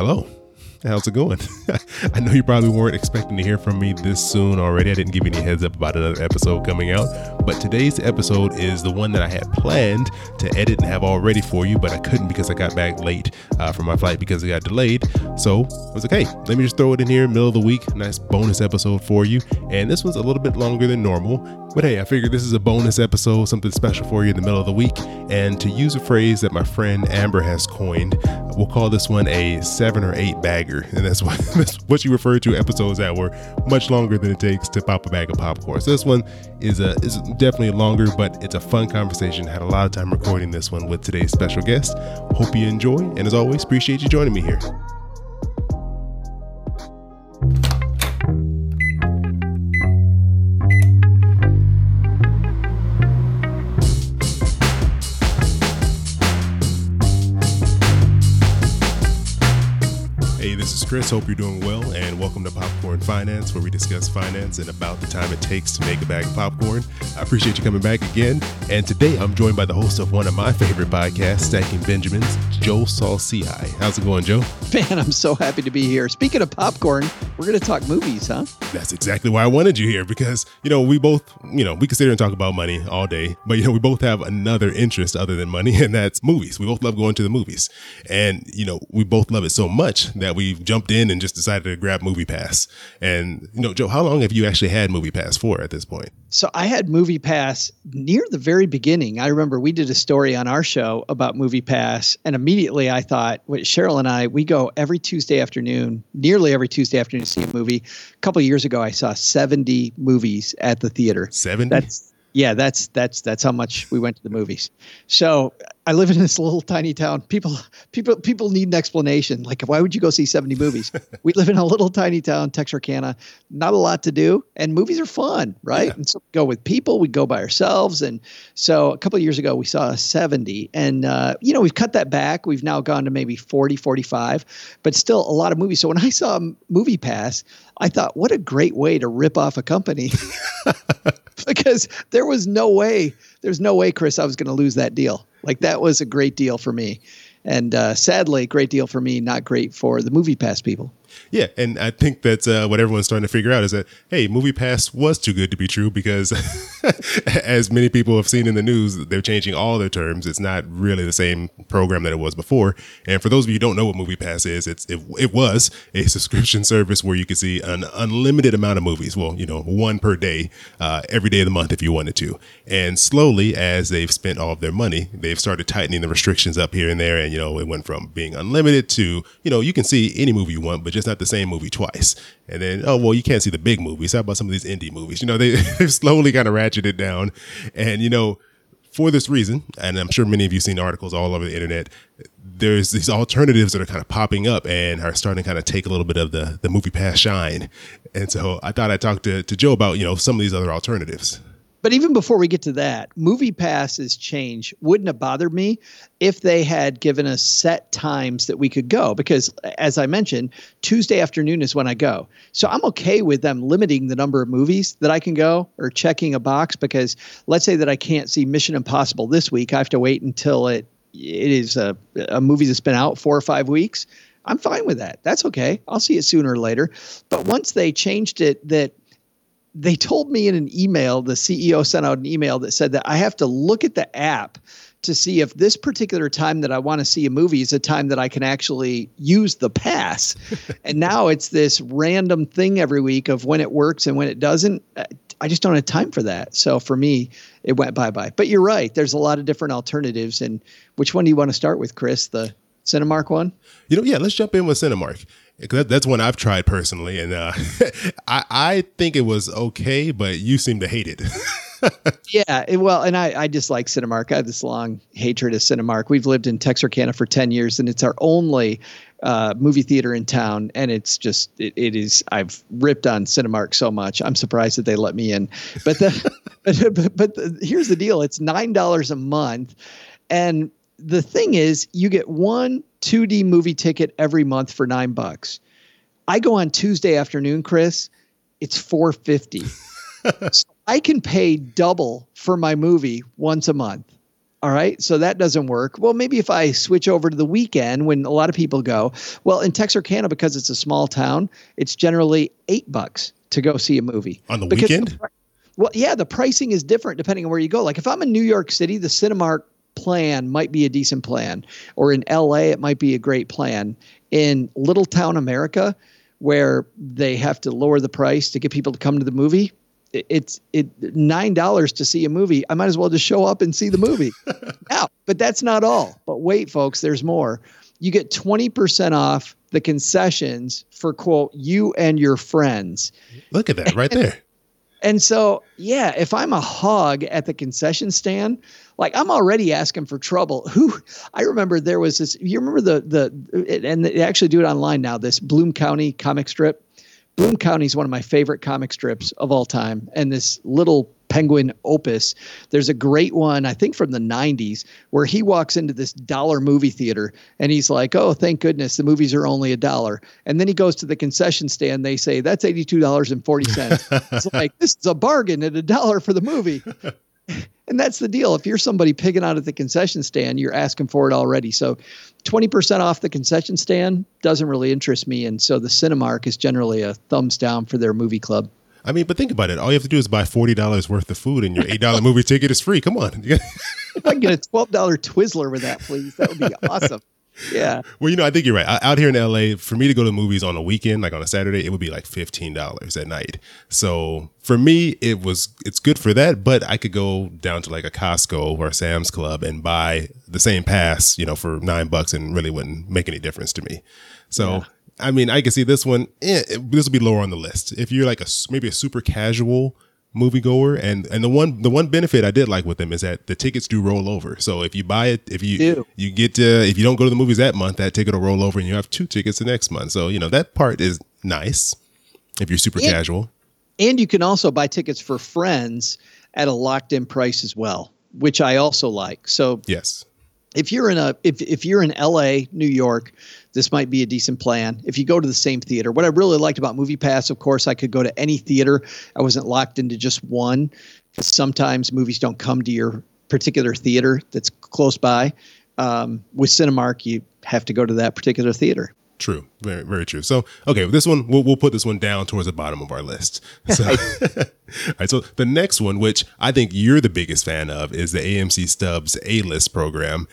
Hello. How's it going? I know you probably weren't expecting to hear from me this soon already. I didn't give you any heads up about another episode coming out, but today's episode is the one that I had planned to edit and have all ready for you, but I couldn't because I got back late uh, from my flight because it got delayed. So I was like, hey, let me just throw it in here, middle of the week, nice bonus episode for you. And this one's a little bit longer than normal, but hey, I figured this is a bonus episode, something special for you in the middle of the week. And to use a phrase that my friend Amber has coined, we'll call this one a seven or eight bagger and that's what that's what you refer to episodes that were much longer than it takes to pop a bag of popcorn. So this one is a is definitely longer, but it's a fun conversation. Had a lot of time recording this one with today's special guest. Hope you enjoy, and as always, appreciate you joining me here. Chris. Hope you're doing well, and welcome to Popcorn Finance, where we discuss finance and about the time it takes to make a bag of popcorn. I appreciate you coming back again. And today I'm joined by the host of one of my favorite podcasts, Stacking Benjamins, Joe Saul-Sehy. How's it going, Joe? Man, I'm so happy to be here. Speaking of popcorn, we're going to talk movies, huh? That's exactly why I wanted you here because, you know, we both, you know, we can sit here and talk about money all day, but, you know, we both have another interest other than money, and that's movies. We both love going to the movies. And, you know, we both love it so much that we've jumped jumped in and just decided to grab Movie Pass. And you know, Joe, how long have you actually had Movie Pass for at this point? So I had Movie Pass near the very beginning. I remember we did a story on our show about Movie Pass, and immediately I thought, wait, Cheryl and I, we go every Tuesday afternoon, nearly every Tuesday afternoon to see a movie. A couple years ago, I saw 70 movies at the theater. 70? That's yeah, that's that's that's how much we went to the movies. So I live in this little tiny town. People people people need an explanation. Like, why would you go see 70 movies? we live in a little tiny town, Texarkana. Not a lot to do, and movies are fun, right? Yeah. And so we go with people, we go by ourselves. And so a couple of years ago, we saw 70. And uh, you know, we've cut that back. We've now gone to maybe 40, 45, but still a lot of movies. So when I saw Movie Pass, I thought, what a great way to rip off a company. because there was no way, there's no way, Chris, I was going to lose that deal. Like that was a great deal for me. And uh, sadly, great deal for me, not great for the movie pass people. Yeah, and I think that's uh, what everyone's starting to figure out is that hey, Movie Pass was too good to be true because, as many people have seen in the news, they're changing all their terms. It's not really the same program that it was before. And for those of you who don't know what Movie Pass is, it's it, it was a subscription service where you could see an unlimited amount of movies. Well, you know, one per day, uh, every day of the month if you wanted to. And slowly, as they've spent all of their money, they've started tightening the restrictions up here and there. And you know, it went from being unlimited to you know you can see any movie you want, but just not the same movie twice. And then, oh, well, you can't see the big movies. How about some of these indie movies? You know, they, they've slowly kind of ratcheted down. And, you know, for this reason, and I'm sure many of you seen articles all over the internet, there's these alternatives that are kind of popping up and are starting to kind of take a little bit of the, the movie pass shine. And so I thought I'd talk to, to Joe about, you know, some of these other alternatives. But even before we get to that, movie passes change wouldn't have bothered me if they had given us set times that we could go. Because as I mentioned, Tuesday afternoon is when I go. So I'm okay with them limiting the number of movies that I can go or checking a box because let's say that I can't see Mission Impossible this week. I have to wait until it it is a, a movie that's been out four or five weeks. I'm fine with that. That's okay. I'll see it sooner or later. But once they changed it that they told me in an email, the CEO sent out an email that said that I have to look at the app to see if this particular time that I want to see a movie is a time that I can actually use the pass. and now it's this random thing every week of when it works and when it doesn't. Uh, I just don't have time for that. So for me, it went bye bye. But you're right. There's a lot of different alternatives. And which one do you want to start with, Chris? The Cinemark one? You know, yeah, let's jump in with Cinemark that's one I've tried personally, and uh, I I think it was okay, but you seem to hate it. yeah, it, well, and I I dislike Cinemark. I have this long hatred of Cinemark. We've lived in Texarkana for ten years, and it's our only uh, movie theater in town, and it's just it, it is. I've ripped on Cinemark so much. I'm surprised that they let me in. But the but but, but the, here's the deal: it's nine dollars a month, and the thing is, you get one 2D movie ticket every month for nine bucks. I go on Tuesday afternoon, Chris. It's four fifty. so I can pay double for my movie once a month. All right. So that doesn't work. Well, maybe if I switch over to the weekend when a lot of people go, well, in Texarkana, because it's a small town, it's generally eight bucks to go see a movie. On the Because weekend? well, yeah, the pricing is different depending on where you go. Like if I'm in New York City, the Cinemark plan might be a decent plan, or in LA, it might be a great plan. In Little Town America, where they have to lower the price to get people to come to the movie, it's it nine dollars to see a movie. I might as well just show up and see the movie. now, but that's not all. But wait, folks, there's more. You get twenty percent off the concessions for quote you and your friends. Look at that right there. And so, yeah, if I'm a hog at the concession stand, like I'm already asking for trouble. Who I remember there was this. You remember the the and they actually do it online now. This Bloom County comic strip. Bloom County is one of my favorite comic strips of all time, and this little penguin opus. There's a great one, I think from the 90s, where he walks into this dollar movie theater and he's like, Oh, thank goodness the movies are only a dollar. And then he goes to the concession stand. They say, That's $82.40. it's like, This is a bargain at a dollar for the movie. And that's the deal. If you're somebody picking out at the concession stand, you're asking for it already. So 20% off the concession stand doesn't really interest me. And so the Cinemark is generally a thumbs down for their movie club. I mean, but think about it. All you have to do is buy forty dollars worth of food, and your eight dollar movie ticket is free. Come on. If I can get a twelve dollar Twizzler with that, please, that would be awesome. Yeah, well, you know, I think you're right. Out here in LA, for me to go to movies on a weekend, like on a Saturday, it would be like fifteen dollars at night. So for me, it was it's good for that. But I could go down to like a Costco or a Sam's Club and buy the same pass, you know, for nine bucks, and really wouldn't make any difference to me. So. I mean, I can see this one. Eh, this will be lower on the list. If you're like a maybe a super casual moviegoer, and and the one the one benefit I did like with them is that the tickets do roll over. So if you buy it, if you Do. you get to if you don't go to the movies that month, that ticket will roll over, and you have two tickets the next month. So you know that part is nice if you're super Yeah. casual. and you can also buy tickets for friends at a locked in price as well, which I also like. So Yes, if you're in a if if you're in LA, New York, this might be a decent plan. If you go to the same theater, what I really liked about Movie Pass, of course, I could go to any theater. I wasn't locked into just one. 'cause Sometimes movies don't come to your particular theater that's close by. Um, with Cinemark, you have to go to that particular theater. true, very very true. So okay, this one we'll we'll put this one down towards the bottom of our list. So, all right. So the next one, which I think you're the biggest fan of, is the AMC Stubs A List program.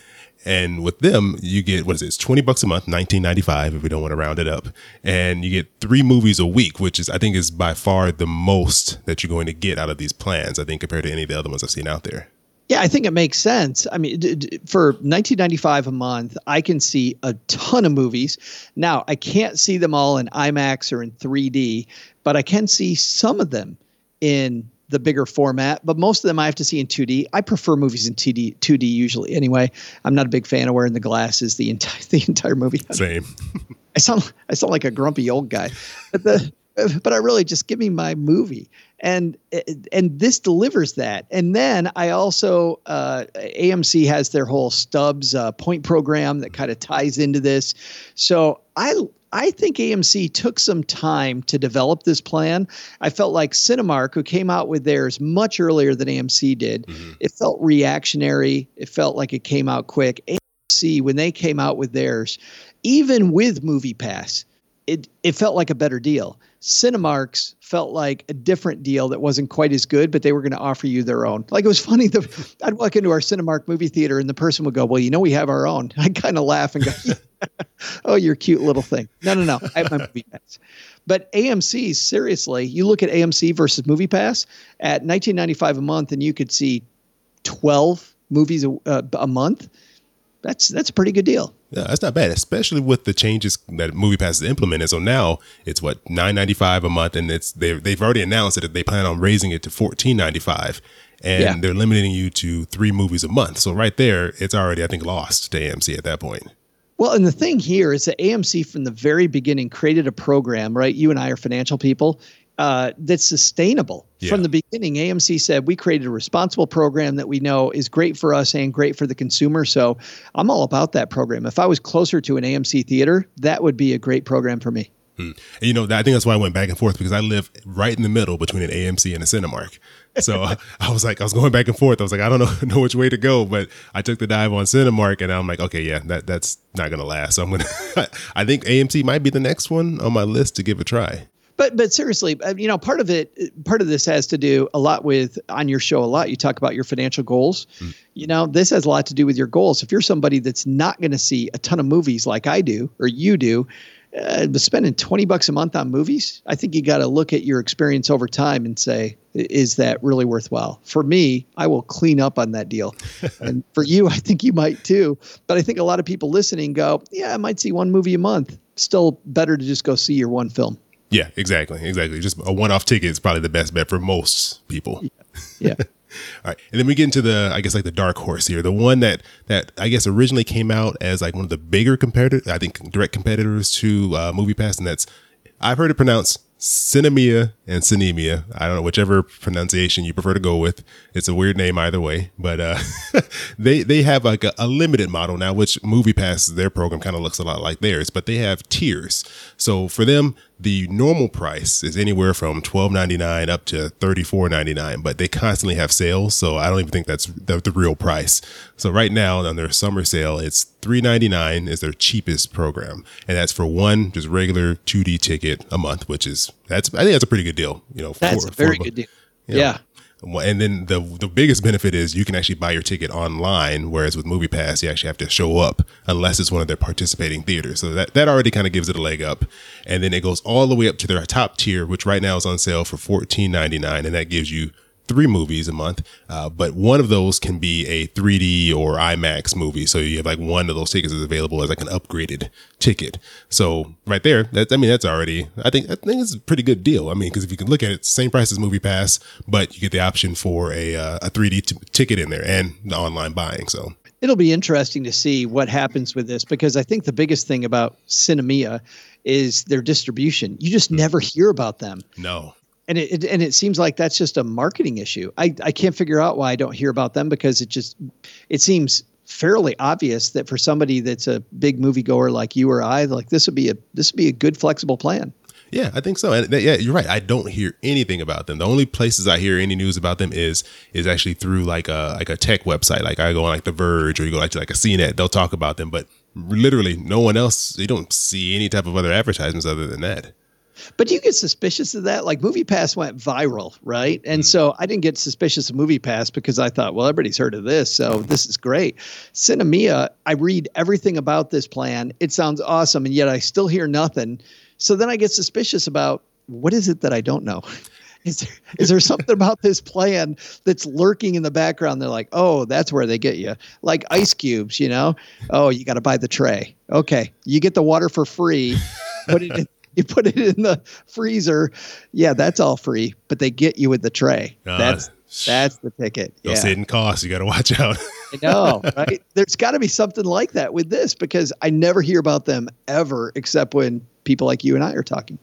And with them, you get what is it? It's twenty bucks a month, nineteen ninety five if we don't want to round it up, and you get three movies a week, which is I think is by far the most that you're going to get out of these plans. I think compared to any of the other ones I've seen out there. Yeah, I think it makes sense. I mean, d- d- for 1995 a month, I can see a ton of movies. Now, I can't see them all in IMAX or in 3D, but I can see some of them in the bigger format. But most of them I have to see in 2D. I prefer movies in 2D, 2D usually. Anyway, I'm not a big fan of wearing the glasses the entire the entire movie. Same. I sound I sound like a grumpy old guy, but the but I really just give me my movie, and and this delivers that. And then I also uh, AMC has their whole Stubs uh, point program that kind of ties into this. So I I think AMC took some time to develop this plan. I felt like Cinemark, who came out with theirs much earlier than AMC did, it felt reactionary. It felt like it came out quick. AMC, when they came out with theirs, even with Movie Pass, it it felt like a better deal. Cinemarks felt like a different deal that wasn't quite as good, but they were going to offer you their own. Like it was funny. The, I'd walk into our Cinemark movie theater and the person would go, "Well, you know, we have our own." I kind of laugh and go, "Oh, you're cute little thing." No, no, no. I have my movie pass. But AMC, seriously, you look at AMC versus Movie Pass at 19.95 a month, and you could see 12 movies a, uh, a month. That's that's a pretty good deal. Yeah, that's not bad, especially with the changes that MoviePass has implemented. So now it's what nine ninety five a month, and it's they they've already announced that they plan on raising it to fourteen ninety five, and Yeah. they're limiting you to three movies a month. So right there, it's already I think lost to AMC at that point. Well, and the thing here is that AMC from the very beginning created a program, right? You and I are financial people. Uh, that's sustainable. Yeah. From the beginning, AMC said we created a responsible program that we know is great for us and great for the consumer. So I'm all about that program. If I was closer to an AMC theater, that would be a great program for me. And you know, I think that's why I went back and forth because I live right in the middle between an AMC and a Cinemark. So I was like, I was going back and forth. I was like, I don't know, know which way to go, but I took the dive on Cinemark, and I'm like, okay, yeah, that that's not gonna last. So I'm gonna. I think AMC might be the next one on my list to give a try. But but seriously, uh, you know, part of it, part of this has to do a lot with on your show a lot. You talk about your financial goals. Mm. You know, this has a lot to do with your goals. If you're somebody that's not going to see a ton of movies like I do or you do, uh, spending 20 bucks a month on movies, I think you got to look at your experience over time and say, is that really worthwhile? For me, I will clean up on that deal. and for you, I think you might too. But I think a lot of people listening go, yeah, I might see one movie a month. Still better to just go see your one film. Yeah, exactly. Exactly. Just a one off ticket is probably the best bet for most people. Yeah. yeah. All right, and then we get into the, I guess, like the dark horse here, the one that that I guess originally came out as like one of the bigger competitors, I think, direct competitors to uh, Movie Pass, and that's I've heard it pronounced Sinemia and Sinemia. I don't know whichever pronunciation you prefer to go with. It's a weird name either way, but uh, they they have like a, a, limited model now, which Movie Pass their program kind of looks a lot like theirs, but they have tiers. So for them, the normal price is anywhere from twelve ninety nine up to thirty four ninety nine, but they constantly have sales, so I don't even think that's the, the real price. So right now on their summer sale, it's three ninety nine is their cheapest program, and that's for one just regular two D ticket a month, which is that's I think that's a pretty good deal. You know, that's a very good deal. yeah. And then the the biggest benefit is you can actually buy your ticket online, whereas with Movie Pass you actually have to show up unless it's one of their participating theaters. So that, that already kind of gives it a leg up. And then it goes all the way up to their top tier, which right now is on sale for fourteen ninety nine, and that gives you three movies a month, uh, but one of those can be a 3D or IMAX movie. So you have like one of those tickets is available as like an upgraded ticket. So right there, that I mean that's already I think I think it's a pretty good deal. I mean because if you can look at it, same price as Movie Pass, but you get the option for a uh, a 3D t- ticket in there and the online buying. So it'll be interesting to see what happens with this because I think the biggest thing about Sinemia is their distribution. You just mm. never hear about them. No and it, it, and it seems like that's just a marketing issue. I I can't figure out why I don't hear about them because it just it seems fairly obvious that for somebody that's a big moviegoer like you or I, like this would be a this would be a good flexible plan. Yeah, I think so. And yeah, you're right. I don't hear anything about them. The only places I hear any news about them is is actually through like a like a tech website. Like I go on like The Verge or you go like to like a CNET. They'll talk about them, but literally no one else. You don't see any type of other advertisements other than that. But you get suspicious of that? Like Movie Pass went viral, right? And mm. so I didn't get suspicious of Movie Pass because I thought, well, everybody's heard of this, so this is great. Sinemia, I read everything about this plan. It sounds awesome, and yet I still hear nothing. So then I get suspicious about what is it that I don't know? Is there, is there something about this plan that's lurking in the background? They're like, oh, that's where they get you. Like ice cubes, you know? Oh, you got to buy the tray. Okay. You get the water for free. Put it in you put it in the freezer. Yeah, that's all free, but they get you with the tray. Uh, that's that's the ticket. Those yeah. hidden costs. You got to watch out. I know, right? There's got to be something like that with this because I never hear about them ever, except when people like you and I are talking.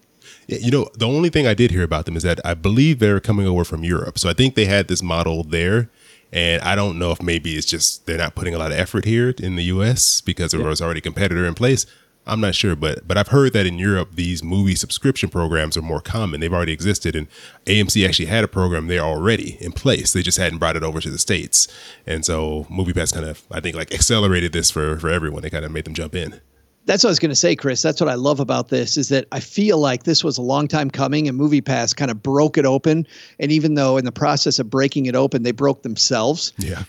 Yeah, you know, the only thing I did hear about them is that I believe they're coming over from Europe. So I think they had this model there. And I don't know if maybe it's just they're not putting a lot of effort here in the US because there was already a competitor in place. I'm not sure, but but I've heard that in Europe these movie subscription programs are more common. They've already existed, and AMC actually had a program there already in place. They just hadn't brought it over to the states, and so MoviePass kind of I think like accelerated this for for everyone. They kind of made them jump in. That's what I was going to say, Chris. That's what I love about this is that I feel like this was a long time coming, and MoviePass kind of broke it open. And even though in the process of breaking it open, they broke themselves. Yeah.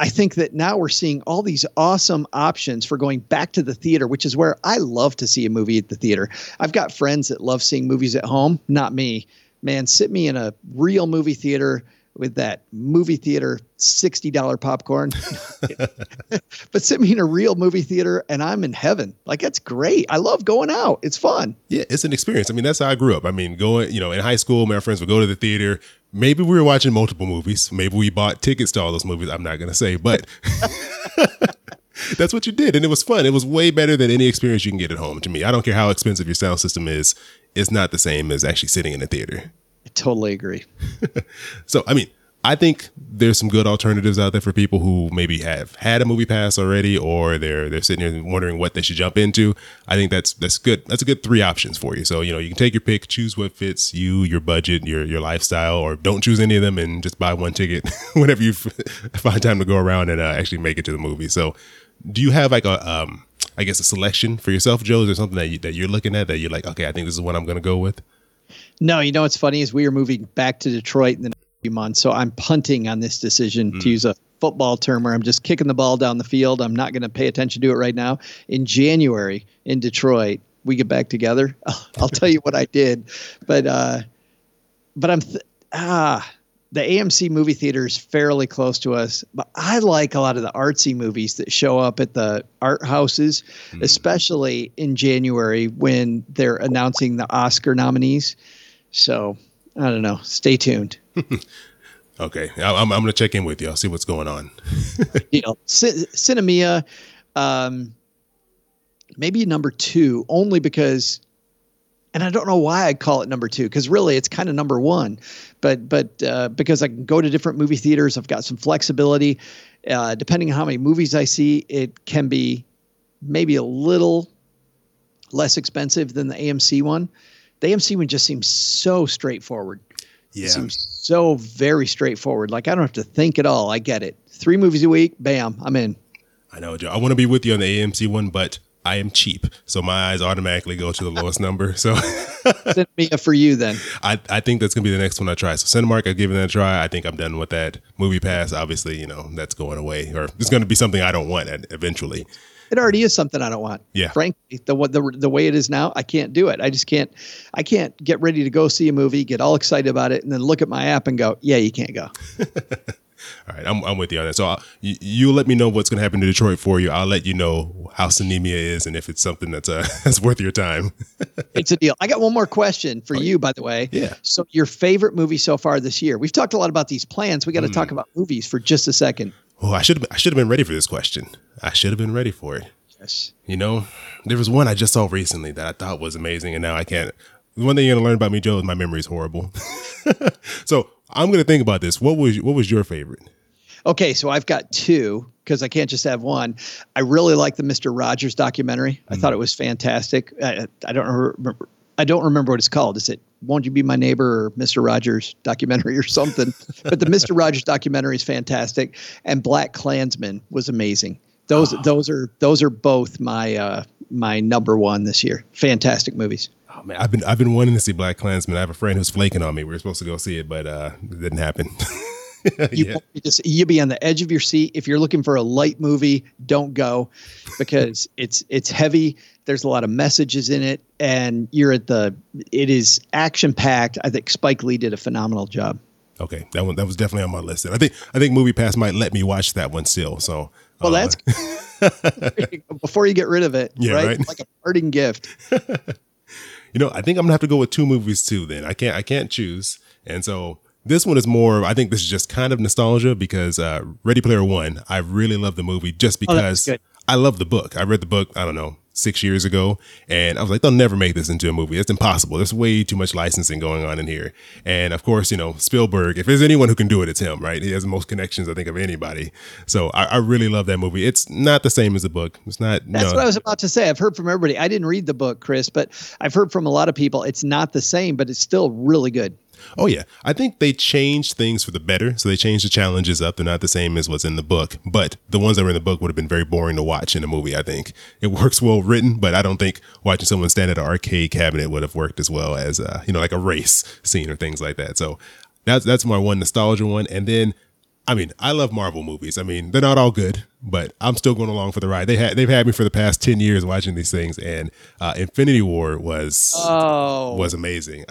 I think that now we're seeing all these awesome options for going back to the theater, which is where I love to see a movie at the theater. I've got friends that love seeing movies at home, not me. Man, sit me in a real movie theater with that movie theater $60 popcorn. but sit me in a real movie theater and I'm in heaven. Like that's great. I love going out. It's fun. Yeah, it's an experience. I mean, that's how I grew up. I mean, going, you know, in high school, my friends would go to the theater. Maybe we were watching multiple movies. Maybe we bought tickets to all those movies. I'm not going to say, but that's what you did. And it was fun. It was way better than any experience you can get at home to me. I don't care how expensive your sound system is. It's not the same as actually sitting in a theater. I totally agree. so, I mean, I think there's some good alternatives out there for people who maybe have had a movie pass already, or they're they're sitting here wondering what they should jump into. I think that's that's good. That's a good three options for you. So you know you can take your pick, choose what fits you, your budget, your your lifestyle, or don't choose any of them and just buy one ticket whenever you find time to go around and uh, actually make it to the movie. So, do you have like a um, I guess a selection for yourself, Joe? Is there something that you, that you're looking at that you're like, okay, I think this is what I'm going to go with? No, you know what's funny is we are moving back to Detroit in the next months, so I'm punting on this decision mm. to use a football term where I'm just kicking the ball down the field. I'm not going to pay attention to it right now. In January in Detroit, we get back together. I'll tell you what I did, but uh, but I'm th- ah the AMC movie theater is fairly close to us, but I like a lot of the artsy movies that show up at the art houses, mm. especially in January when they're announcing the Oscar nominees. So I don't know. Stay tuned. okay, I'm, I'm to check in with you. I'll see what's going on. you know, C- Sinemia, um, maybe number two, only because and I don't know why I call it number two because really it's kind of number one, but but uh, because I can go to different movie theaters, I've got some flexibility. Uh, depending on how many movies I see, it can be maybe a little less expensive than the AMC one. The AMC one just seems so straightforward. Yeah, it seems so very straightforward. Like I don't have to think at all. I get it. Three movies a week, bam, I'm in. I know, Joe. I want to be with you on the AMC one, but I am cheap, so my eyes automatically go to the lowest number. So send me a for you then. I, I think that's gonna be the next one I try. So Cinemark, I give it a try. I think I'm done with that. Movie Pass, obviously, you know that's going away, or it's going to be something I don't want eventually. It already is something I don't want. Yeah. Frankly, the the the way it is now, I can't do it. I just can't. I can't get ready to go see a movie, get all excited about it, and then look at my app and go, "Yeah, you can't go." All right, I'm, I'm with you on that. So I'll, uh, you, you let me know what's going to happen to Detroit for you. I'll let you know how Sinemia is and if it's something that's uh, that's worth your time. it's a deal. I got one more question for oh, you, by the way. Yeah. So your favorite movie so far this year? We've talked a lot about these plans. We got to mm. talk about movies for just a second. Oh, I should have I should have been ready for this question. I should have been ready for it. Yes. You know, there was one I just saw recently that I thought was amazing, and now I can't. One thing you're gonna learn about me, Joe, is my memory is horrible. so I'm gonna think about this. What was what was your favorite? Okay, so I've got two because I can't just have one. I really like the Mister Rogers documentary. I thought mm. it was fantastic. I, I, don't remember. I don't remember what it's called. Is it "Won't You Be My Neighbor" or Mister Rogers documentary or something? but the Mister Rogers documentary is fantastic, and Black Klansman was amazing. Those oh. those are those are both my uh, my number one this year. Fantastic movies. Oh man, I've been I've been wanting to see Black Klansman. I have a friend who's flaking on me. We were supposed to go see it, but uh, it didn't happen. you yeah. just you'll be on the edge of your seat. If you're looking for a light movie, don't go because it's it's heavy. There's a lot of messages in it, and you're at the. It is action packed. I think Spike Lee did a phenomenal job. Okay, that one that was definitely on my list. And I think I think Movie Pass might let me watch that one still. So well, uh, that's before you get rid of it. Yeah, right? right? Like a parting gift. you know, I think I'm gonna have to go with two movies too. Then I can't I can't choose, and so this one is more, I think this is just kind of nostalgia because uh, Ready Player One, I really love the movie just oh, because oh, I love the book. I read the book, I don't know, six years ago, and I was like, they'll never make this into a movie. It's impossible. There's way too much licensing going on in here. And of course, you know, Spielberg, if there's anyone who can do it, it's him, right? He has the most connections, I think, of anybody. So I, I really love that movie. It's not the same as the book. It's not. That's no. what I was about to say. I've heard from everybody. I didn't read the book, Chris, but I've heard from a lot of people. It's not the same, but it's still really good. Oh yeah, I think they changed things for the better. So they changed the challenges up. They're not the same as what's in the book, but the ones that were in the book would have been very boring to watch in a movie. I think it works well written, but I don't think watching someone stand at an arcade cabinet would have worked as well as uh, you know like a race scene or things like that. So that's that's my one nostalgia one, and then. I mean, I love Marvel movies. I mean, they're not all good, but I'm still going along for the ride. They had they've had me for the past ten years watching these things, and uh, Infinity War was oh. was amazing.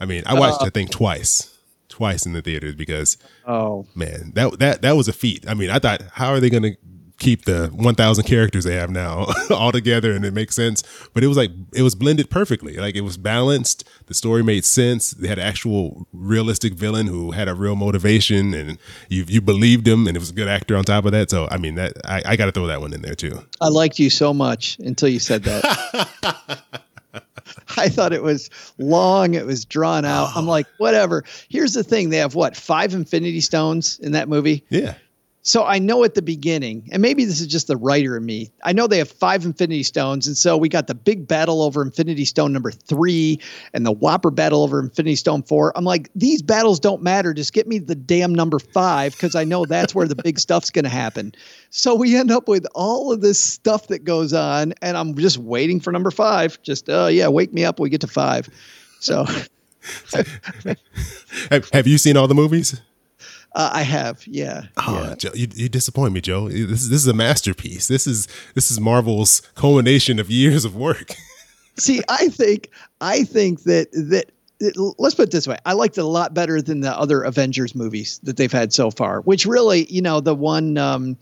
I mean, I watched uh, think twice, twice in the theaters because oh. man, that that that was a feat. I mean, I thought, how are they going to keep the 1000 characters they have now all together and it makes sense? But it was like it was blended perfectly. Like it was balanced. The story made sense. They had an actual realistic villain who had a real motivation and you you believed him and it was a good actor on top of that. So i mean that i, I got to throw that one in there too. I liked you so much until you said that I thought it was long. It was drawn out. I'm oh. like, whatever. Here's the thing: they have what five Infinity Stones in that movie. Yeah. So I know at the beginning, and maybe this is just the writer in me. I know they have five Infinity Stones, and so we got the big battle over Infinity Stone number three, and the Whopper battle over Infinity Stone four. I'm like, these battles don't matter. Just get me the damn number five because I know that's where the big stuff's going to happen. So we end up with all of this stuff that goes on, and I'm just waiting for number five. Just, uh, yeah, wake me up we get to five. So. have, have you seen all the movies? Uh, I have, yeah. Oh, yeah. Joe, you, you disappoint me, Joe. This is this is a masterpiece. This is this is Marvel's culmination of years of work. See, I think I think that that let's put it this way. I liked it a lot better than the other Avengers movies that they've had so far, which really, you know, the one um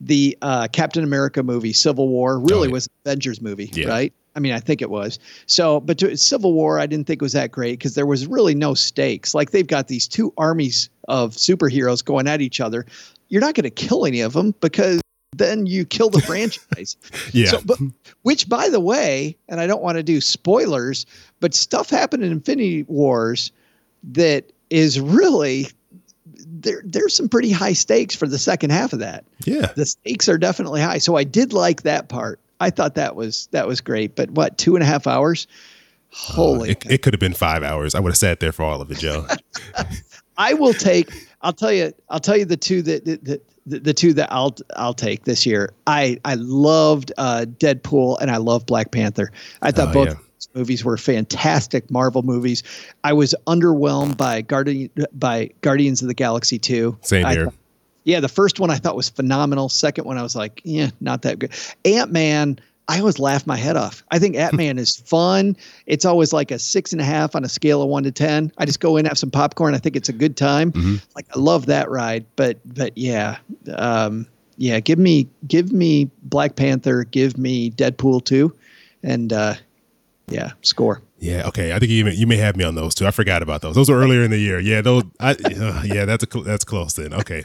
the uh Captain America movie, Civil War, really oh, yeah. was an Avengers movie, yeah. right? I mean, I think it was. So, but to Civil War, I didn't think was that great because there was really no stakes. Like they've got these two armies of superheroes going at each other. You're not going to kill any of them because then you kill the franchise. yeah. So, but, which, by the way, and I don't want to do spoilers, but stuff happened in Infinity Wars that is really there. There's some pretty high stakes for the second half of that. Yeah. The stakes are definitely high. So I did like that part. I thought that was that was great. But what two and a half hours? Holy! Uh, it, it could have been five hours. I would have sat there for all of it, Joe. I will take. I'll tell you. I'll tell you the two that, that, the, the two that I'll I'll take this year. I I loved uh, Deadpool and I love Black Panther. I thought oh, both. Yeah. Movies were fantastic Marvel movies. I was underwhelmed by Guardian by Guardians of the Galaxy 2. Same I here. Thought, yeah, the first one I thought was phenomenal. Second one I was like, yeah, not that good. Ant Man, I always laugh my head off. I think Ant Man is fun. It's always like a six and a half on a scale of one to ten. I just go in, have some popcorn. I think it's a good time. Mm-hmm. Like I love that ride. But but yeah, um, yeah. Give me give me Black Panther. Give me Deadpool two, and uh, yeah, score. Yeah. Okay. I think you may, you may have me on those two. I forgot about those. Those were earlier in the year. Yeah. Those. I, uh, yeah. That's a that's close then. Okay.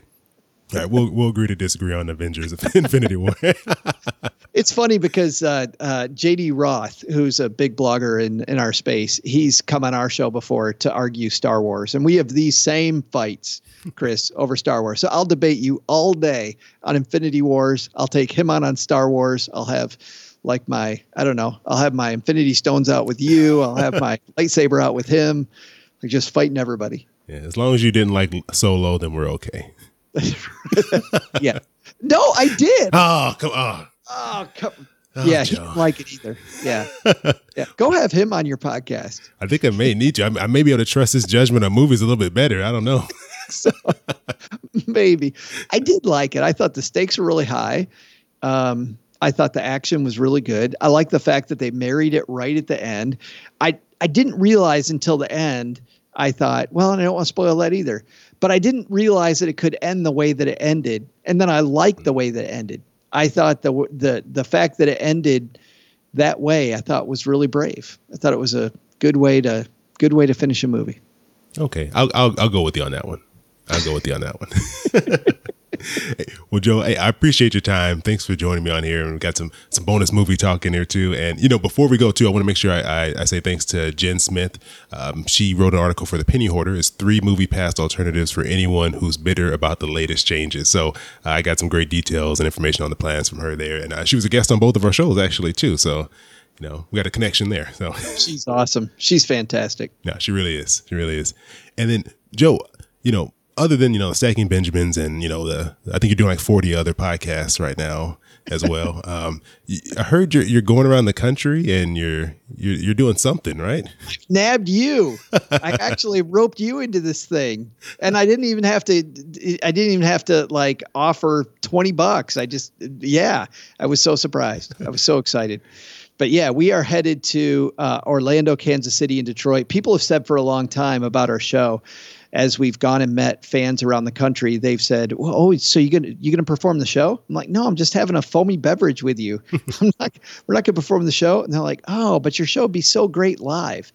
All right, we'll we'll agree to disagree on Avengers Infinity War. it's funny because uh, uh, JD Roth, who's a big blogger in in our space, he's come on our show before to argue Star Wars, and we have these same fights, Chris, over Star Wars. So I'll debate you all day on Infinity Wars. I'll take him on on Star Wars. I'll have like my I don't know. I'll have my Infinity Stones out with you. I'll have my lightsaber out with him. Like just fighting everybody. Yeah, as long as you didn't like Solo, then we're okay. yeah. No, I did. Oh, come on. Oh, come. Oh, yeah, he didn't like it either. Yeah, yeah. Go have him on your podcast. I think I may need you. I, I may be able to trust his judgment on movies a little bit better. I don't know. so, maybe I did like it. I thought the stakes were really high. Um, I thought the action was really good. I like the fact that they married it right at the end. I I didn't realize until the end. I thought, well, and I don't want to spoil that either but I didn't realize that it could end the way that it ended. And then I liked the way that it ended. I thought the the the fact that it ended that way, I thought was really brave. I thought it was a good way to good way to finish a movie. Okay, I'll I'll, I'll go with you on that one. I'll go with you on that one. well, Joe, hey, I appreciate your time. Thanks for joining me on here, and we got some some bonus movie talk in here too. And you know, before we go too, I want to make sure I, I, I say thanks to Jen Smith. Um, she wrote an article for the Penny Hoarder. It's three movie pass alternatives for anyone who's bitter about the latest changes. So uh, I got some great details and information on the plans from her there, and uh, she was a guest on both of our shows actually too. So you know, we got a connection there. So she's awesome. She's fantastic. No, she really is. She really is. And then Joe, you know, other than you know stacking benjamins and you know the i think you're doing like 40 other podcasts right now as well. Um, i heard you're, you're going around the country and you're you're, you're doing something right? I nabbed you. I actually roped you into this thing. And i didn't even have to i didn't even have to like offer 20 bucks. I just yeah i was so surprised. I was so excited. But yeah, we are headed to uh, Orlando, Kansas City, and Detroit. People have said for a long time about our show as we've gone and met fans around the country, they've said, "Well, oh, so you gonna you gonna perform the show?" I'm like, "No, I'm just having a foamy beverage with you. I'm not. We're not gonna perform the show." And they're like, "Oh, but your show would be so great live."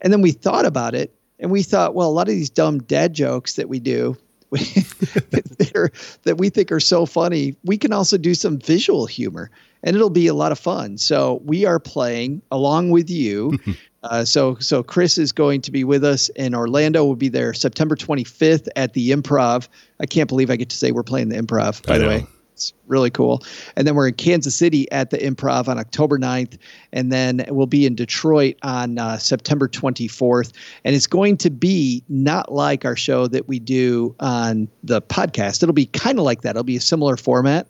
And then we thought about it, and we thought, well, a lot of these dumb dad jokes that we do. that we think are so funny. We can also do some visual humor, and it'll be a lot of fun. So we are playing along with you. Uh, so so Chris is going to be with us in Orlando. We'll be there September 25th at the Improv. I can't believe I get to say we're playing the Improv. By the way, it's really cool. And then we're in Kansas City at the Improv on October 9th, and then we'll be in Detroit on uh, September 24th. And it's going to be not like our show that we do on the podcast. It'll be kind of like that. It'll be a similar format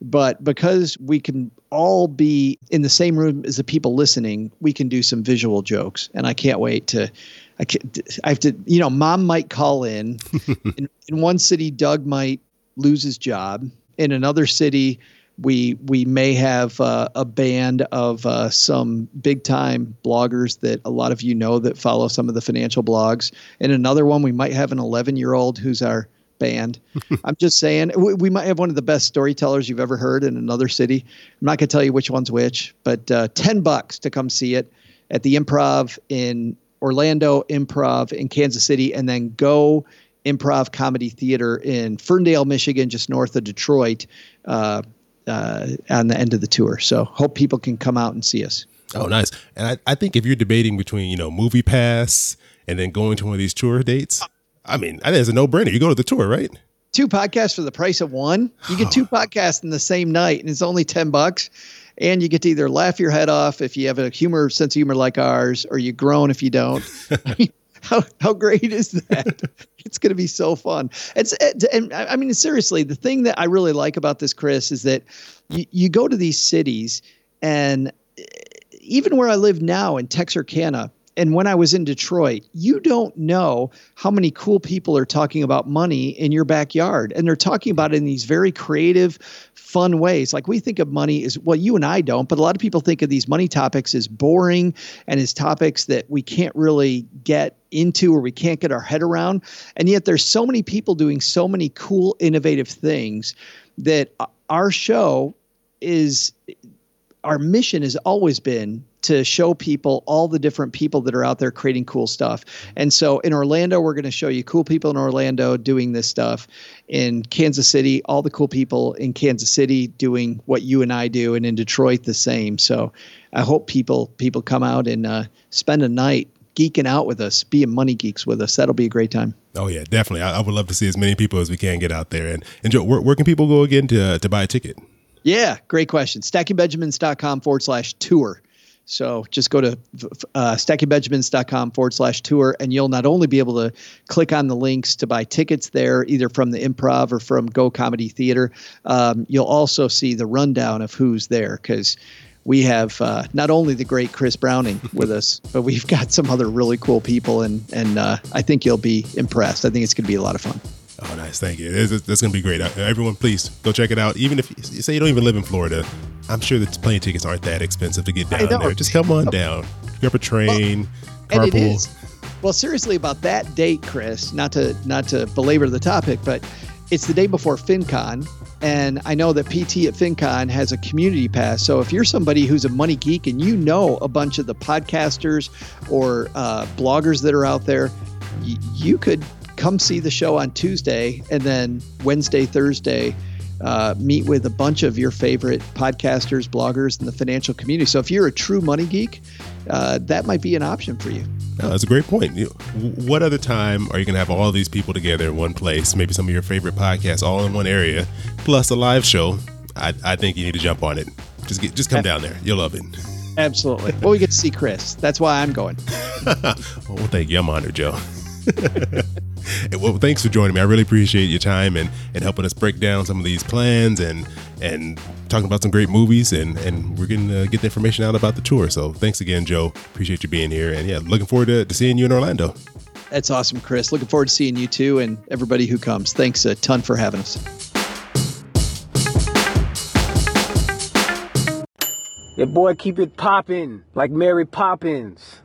but because we can all be in the same room as the people listening, we can do some visual jokes. And I can't wait to. I, can't, I have to, you know, mom might call in. in. In one city, Doug might lose his job. In another city, we we may have uh, a band of uh, some big time bloggers that a lot of you know that follow some of the financial blogs. In another one, we might have an 11 year old who's our band. I'm just saying we, we, might have one of the best storytellers you've ever heard in another city. I'm not going to tell you which one's which, but uh, 10 bucks to come see it at the Improv in Orlando, Improv in Kansas City, and then go Improv Comedy Theater in Ferndale, Michigan, just north of Detroit, uh, uh, on the end of the tour. So hope people can come out and see us. Oh, nice. And I, I think if you're debating between, you know, Movie Pass and then going to one of these tour dates, I mean, I think it's a no brainer. You go to the tour, right? Two podcasts for the price of one. You get two podcasts in the same night, and it's only ten bucks. And you get to either laugh your head off if you have a humor sense of humor like ours, or you groan if you don't. how how great is that? it's going to be so fun. It's and I mean seriously, the thing that I really like about this, Chris, is that you, you go to these cities, and eh, even where I live now in Texarkana, and when I was in Detroit, you don't know how many cool people are talking about money in your backyard. And they're talking about it in these very creative, fun ways. Like we think of money as well, you and I don't, but a lot of people think of these money topics as boring and as topics that we can't really get into or we can't get our head around. And yet there's so many people doing so many cool, innovative things that our show is our mission has always been to show people all the different people that are out there creating cool stuff. And so in Orlando, we're going to show you cool people in Orlando doing this stuff. In Kansas City, all the cool people in Kansas City doing what you and I do, and in Detroit the same. So I hope people people come out and uh, spend a night geeking out with us, being money geeks with us. That'll be a great time. Oh yeah, definitely. I, I would love to see as many people as we can get out there. And Joe, where, where can people go again to to buy a ticket? Yeah, great question. StackingBenjamins.com forward slash tour. So just go to uh, stackingbenjamins.com forward slash tour, and you'll not only be able to click on the links to buy tickets there, either from the improv or from Go Comedy Theater. Um, you'll also see the rundown of who's there because we have uh, not only the great Chris Browning with us, but we've got some other really cool people, and and uh, I think you'll be impressed. I think it's going to be a lot of fun. Oh, nice. Thank you. It's, it's going to be great. Uh, everyone, please go check it out. Even if you say you don't even live in Florida, I'm sure the plane tickets aren't that expensive to get down there. Just come on down. Grab a train, well, carpool. Well, seriously about that date, Chris, not to not to belabor the topic, but it's the day before FinCon. And I know that PT at FinCon has a community pass. So if you're somebody who's a money geek and you know a bunch of the podcasters or uh, bloggers that are out there, y- you could come see the show on Tuesday and then Wednesday, Thursday, uh, meet with a bunch of your favorite podcasters, bloggers in the financial community. So if you're a true money geek, uh, that might be an option for you. Oh, that's a great point. what other time are you going to have all these people together in one place? Maybe some of your favorite podcasts all in one area, plus a live show. I, I think you need to jump on it. Just get, just come down there. You'll love it. Absolutely. Well, we get to see Chris. That's why I'm going. well, thank you. I'm honored, Joe. well, thanks for joining me. I really appreciate your time and, and helping us break down some of these plans and and talking about some great movies and and we're going to get the information out about the tour. So thanks again, Joe. Appreciate you being here and yeah, looking forward to, to seeing you in Orlando. That's awesome, Chris. Looking forward to seeing you too and everybody who comes. Thanks a ton for having us. Your boy keep it popping like Mary Poppins.